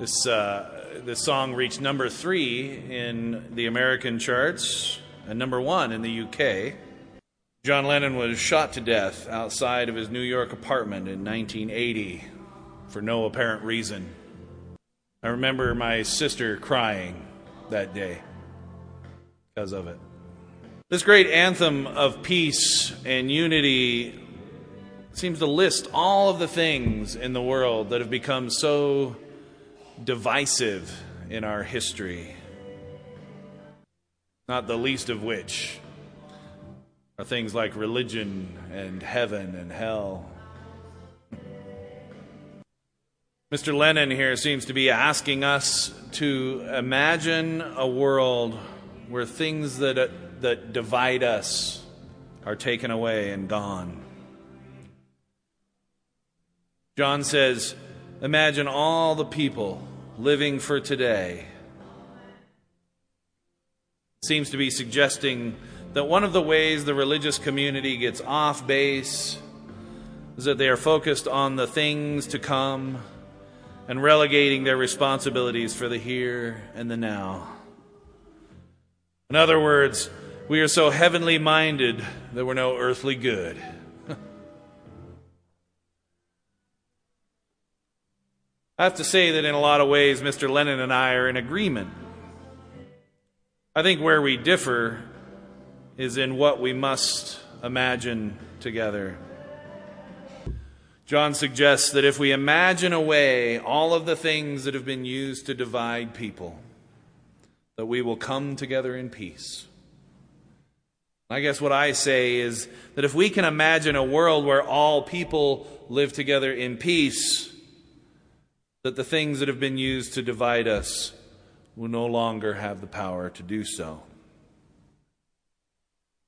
This, uh, this song reached number three in the American charts and number one in the UK. John Lennon was shot to death outside of his New York apartment in 1980 for no apparent reason. I remember my sister crying that day because of it. This great anthem of peace and unity seems to list all of the things in the world that have become so divisive in our history, not the least of which are things like religion and heaven and hell. Mr. Lennon here seems to be asking us to imagine a world where things that, that divide us are taken away and gone. John says, Imagine all the people living for today. Seems to be suggesting that one of the ways the religious community gets off base is that they are focused on the things to come and relegating their responsibilities for the here and the now. In other words, we are so heavenly minded that we're no earthly good. I have to say that in a lot of ways, Mr. Lennon and I are in agreement. I think where we differ is in what we must imagine together. John suggests that if we imagine away all of the things that have been used to divide people, that we will come together in peace. I guess what I say is that if we can imagine a world where all people live together in peace, that the things that have been used to divide us will no longer have the power to do so.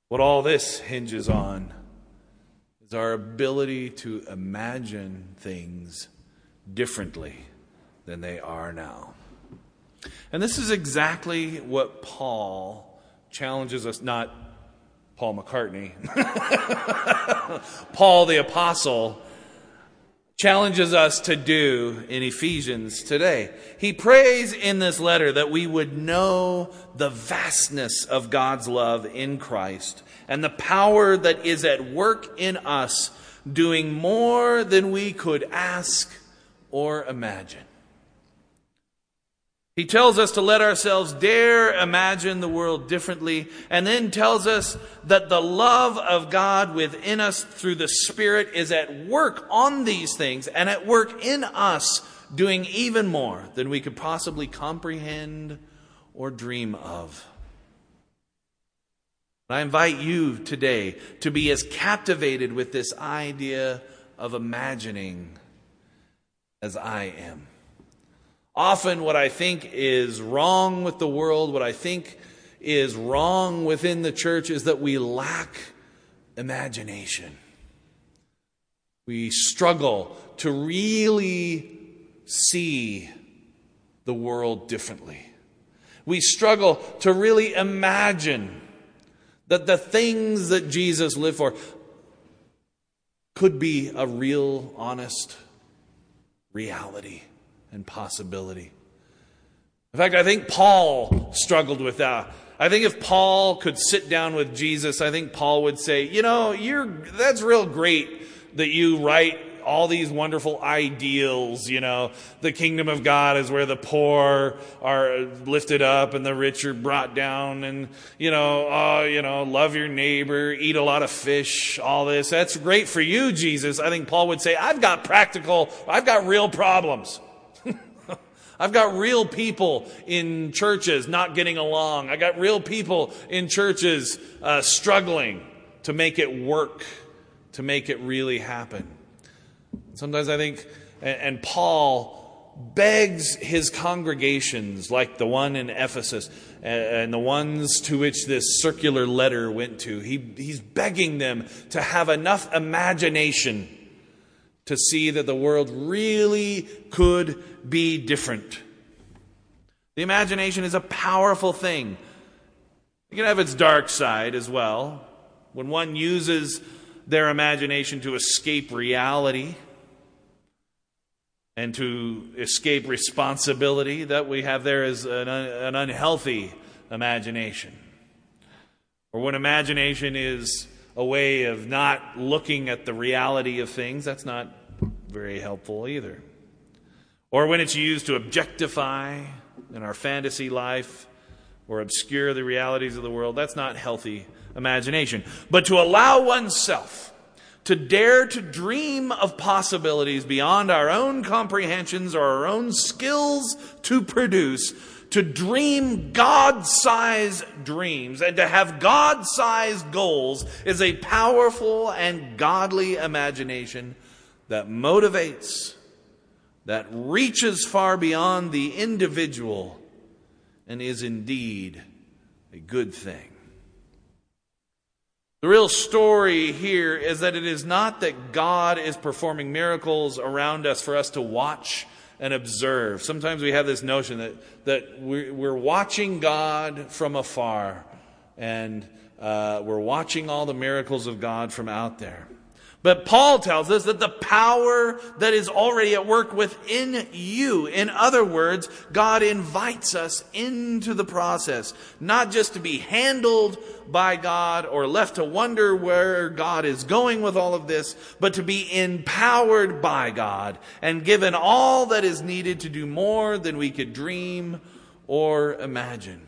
What all this hinges on is our ability to imagine things differently than they are now. And this is exactly what Paul challenges us, not Paul McCartney, Paul the Apostle challenges us to do in Ephesians today. He prays in this letter that we would know the vastness of God's love in Christ and the power that is at work in us, doing more than we could ask or imagine. He tells us to let ourselves dare imagine the world differently, and then tells us that the love of God within us through the Spirit is at work on these things and at work in us, doing even more than we could possibly comprehend or dream of. I invite you today to be as captivated with this idea of imagining as I am. Often, what I think is wrong with the world, what I think is wrong within the church, is that we lack imagination. We struggle to really see the world differently. We struggle to really imagine that the things that Jesus lived for could be a real, honest reality and possibility. In fact, I think Paul struggled with that. I think if Paul could sit down with Jesus, I think Paul would say, "You know, you're that's real great that you write all these wonderful ideals, you know. The kingdom of God is where the poor are lifted up and the rich are brought down and, you know, oh, you know, love your neighbor, eat a lot of fish, all this. That's great for you, Jesus. I think Paul would say, I've got practical, I've got real problems. I've got real people in churches not getting along. I got real people in churches uh, struggling to make it work, to make it really happen. Sometimes I think, and Paul begs his congregations, like the one in Ephesus and the ones to which this circular letter went to, he, he's begging them to have enough imagination to see that the world really could be different. The imagination is a powerful thing. It can have its dark side as well. When one uses their imagination to escape reality, and to escape responsibility that we have there is an, an unhealthy imagination. Or when imagination is a way of not looking at the reality of things, that's not very helpful either. Or when it's used to objectify in our fantasy life or obscure the realities of the world, that's not healthy imagination. But to allow oneself to dare to dream of possibilities beyond our own comprehensions or our own skills to produce, to dream God sized dreams and to have God sized goals is a powerful and godly imagination that motivates, that reaches far beyond the individual, and is indeed a good thing. The real story here is that it is not that God is performing miracles around us for us to watch and observe. Sometimes we have this notion that, that we're watching God from afar and uh, we're watching all the miracles of God from out there. But Paul tells us that the power that is already at work within you, in other words, God invites us into the process, not just to be handled by God or left to wonder where God is going with all of this, but to be empowered by God and given all that is needed to do more than we could dream or imagine.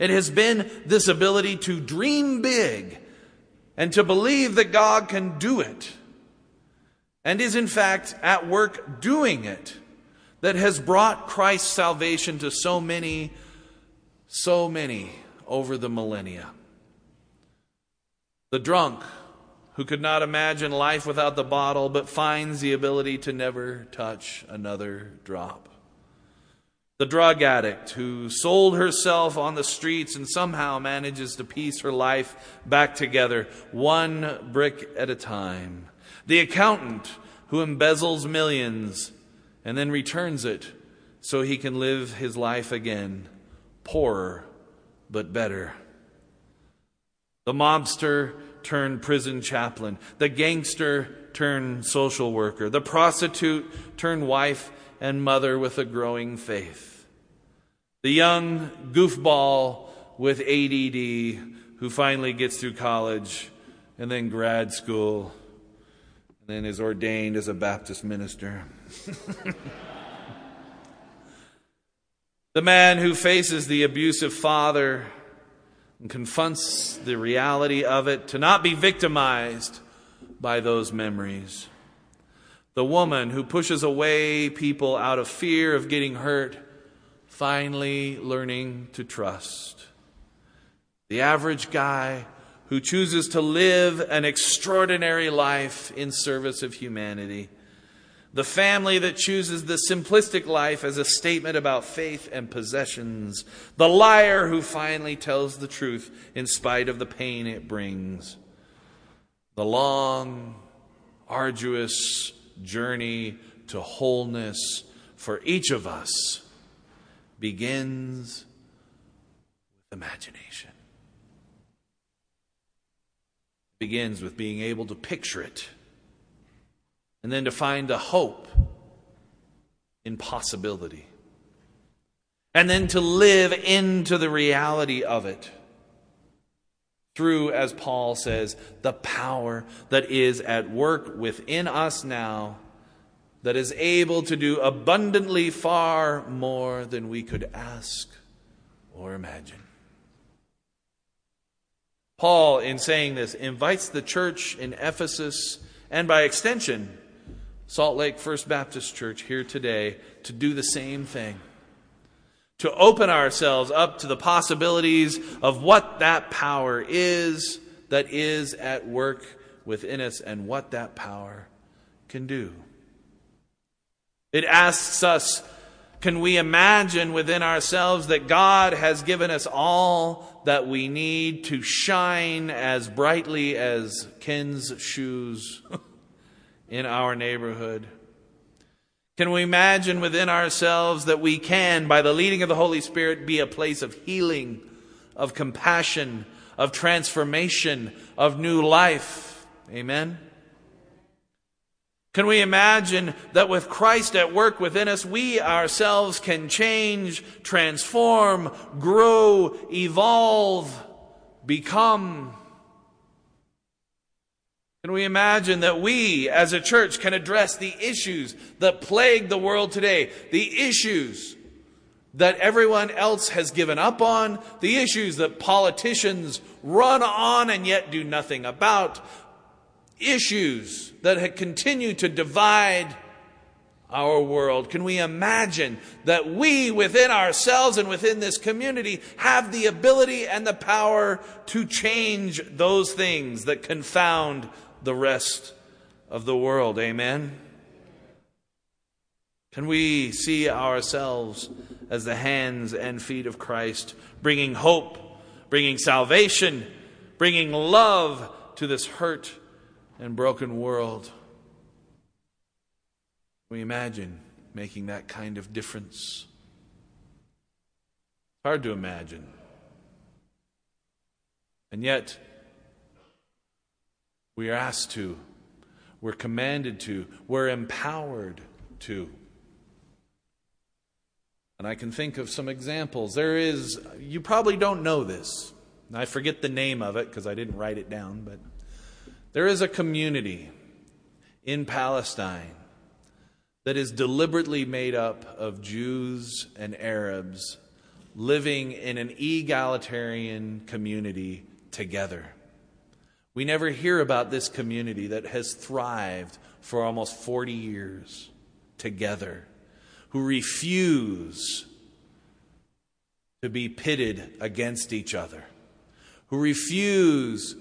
It has been this ability to dream big and to believe that God can do it and is in fact at work doing it that has brought Christ's salvation to so many, so many over the millennia. The drunk who could not imagine life without the bottle but finds the ability to never touch another drop the drug addict who sold herself on the streets and somehow manages to piece her life back together, one brick at a time. The accountant who embezzles millions and then returns it so he can live his life again, poorer but better. The mobster turned prison chaplain, the gangster turned social worker, the prostitute turned wife and mother with a growing faith. The young goofball with ADD who finally gets through college and then grad school and then is ordained as a Baptist minister. the man who faces the abusive father and confronts the reality of it to not be victimized by those memories the woman who pushes away people out of fear of getting hurt, finally learning to trust. The average guy who chooses to live an extraordinary life in service of humanity. The family that chooses the simplistic life as a statement about faith and possessions. The liar who finally tells the truth in spite of the pain it brings. The long, arduous, journey to wholeness for each of us begins with imagination. It begins with being able to picture it and then to find a hope in possibility. And then to live into the reality of it through, as Paul says, the power that is at work within us now, that is able to do abundantly far more than we could ask or imagine. Paul, in saying this, invites the church in Ephesus and by extension, Salt Lake First Baptist Church here today to do the same thing to open ourselves up to the possibilities of what that power is that is at work within us and what that power can do. It asks us can we imagine within ourselves that God has given us all that we need to shine as brightly as Ken's shoes in our neighborhood? Can we imagine within ourselves that we can, by the leading of the Holy Spirit, be a place of healing, of compassion, of transformation, of new life? Amen? Can we imagine that with Christ at work within us, we ourselves can change, transform, grow, evolve, become? Can we imagine that we as a church can address the issues that plague the world today? The issues that everyone else has given up on, the issues that politicians run on and yet do nothing about, issues that continue to divide our world. Can we imagine that we within ourselves and within this community have the ability and the power to change those things that confound the rest of the world? Amen. Can we see ourselves as the hands and feet of Christ, bringing hope, bringing salvation, bringing love to this hurt and broken world? we imagine making that kind of difference? Hard to imagine. And yet, we are asked to, we're commanded to, we're empowered to. And I can think of some examples. There is, you probably don't know this. I forget the name of it because I didn't write it down, but there is a community in Palestine that is deliberately made up of Jews and Arabs living in an egalitarian community together. We never hear about this community that has thrived for almost 40 years together, who refuse to be pitted against each other, who refuse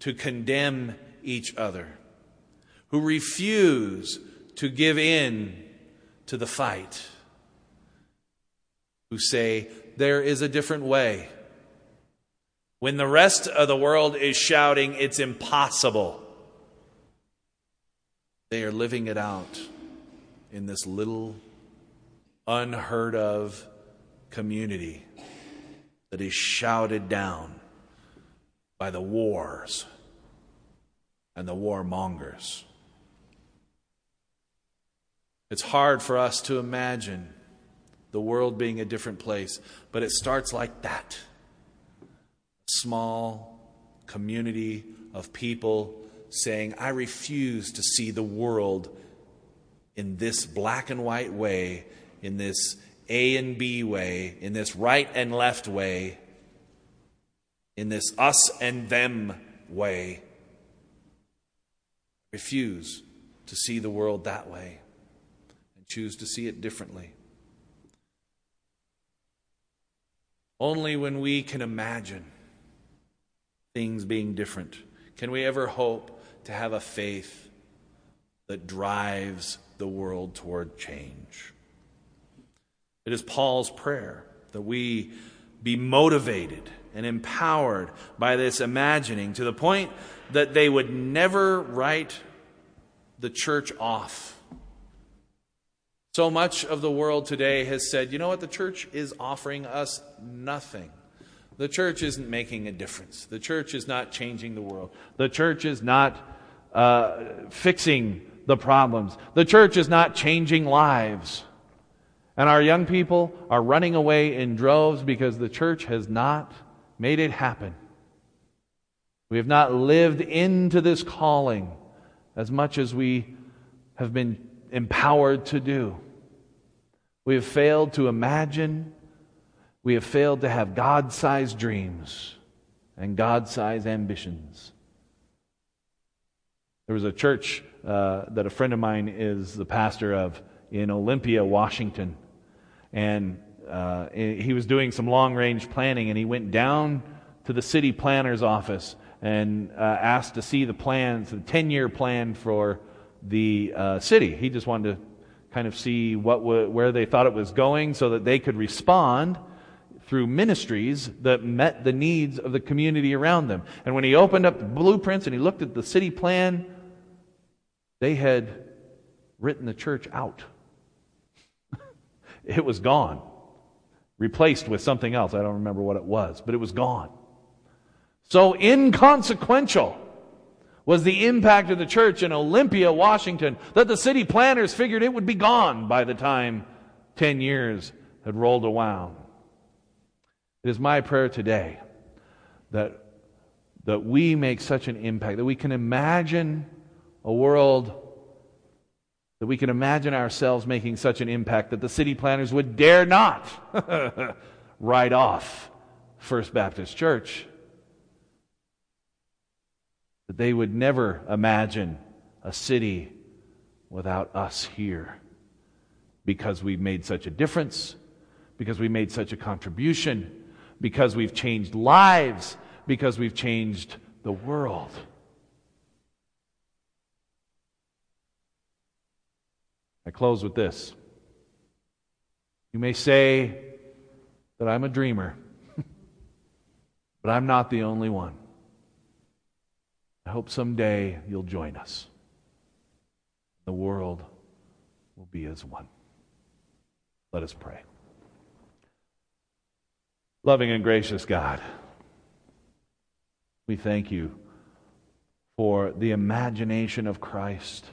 to condemn each other, who refuse to give in to the fight, who say, There is a different way. When the rest of the world is shouting, It's impossible, they are living it out in this little, unheard of community that is shouted down by the wars and the warmongers. It's hard for us to imagine the world being a different place, but it starts like that. Small community of people saying, I refuse to see the world in this black and white way, in this A and B way, in this right and left way in this us and them way. Refuse to see the world that way and choose to see it differently. Only when we can imagine things being different can we ever hope to have a faith that drives the world toward change. It is Paul's prayer that we be motivated and empowered by this imagining to the point that they would never write the church off. So much of the world today has said, you know what, the church is offering us nothing. The church isn't making a difference. The church is not changing the world. The church is not uh, fixing the problems. The church is not changing lives. And our young people are running away in droves because the church has not made it happen. We have not lived into this calling as much as we have been empowered to do. We have failed to imagine. We have failed to have God sized dreams and God sized ambitions. There was a church uh, that a friend of mine is the pastor of in Olympia, Washington. And uh, he was doing some long range planning and he went down to the city planner's office and uh, asked to see the plans, the 10 year plan for the uh, city. He just wanted to kind of see what w- where they thought it was going so that they could respond through ministries that met the needs of the community around them. And when he opened up the blueprints and he looked at the city plan, they had written the church out. it was gone replaced with something else. I don't remember what it was, but it was gone. So inconsequential was the impact of the church in Olympia, Washington, that the city planners figured it would be gone by the time 10 years had rolled around. It is my prayer today that, that we make such an impact, that we can imagine a world, that we can imagine ourselves making such an impact that the city planners would dare not write off First Baptist Church. That they would never imagine a city without us here because we've made such a difference, because we made such a contribution, because we've changed lives, because we've changed the world. I close with this. You may say that I'm a dreamer, but I'm not the only one. I hope someday you'll join us. The world will be as one. Let us pray. Loving and gracious God, we thank you for the imagination of Christ,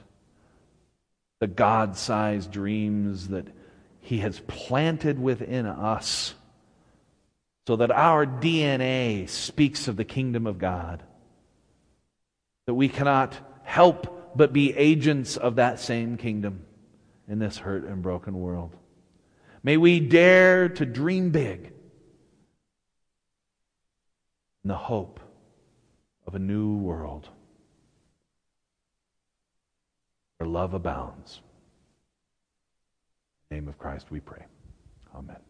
the God sized dreams that He has planted within us, so that our DNA speaks of the kingdom of God that we cannot help but be agents of that same kingdom in this hurt and broken world. May we dare to dream big in the hope of a new world where love abounds. In the name of Christ we pray. Amen.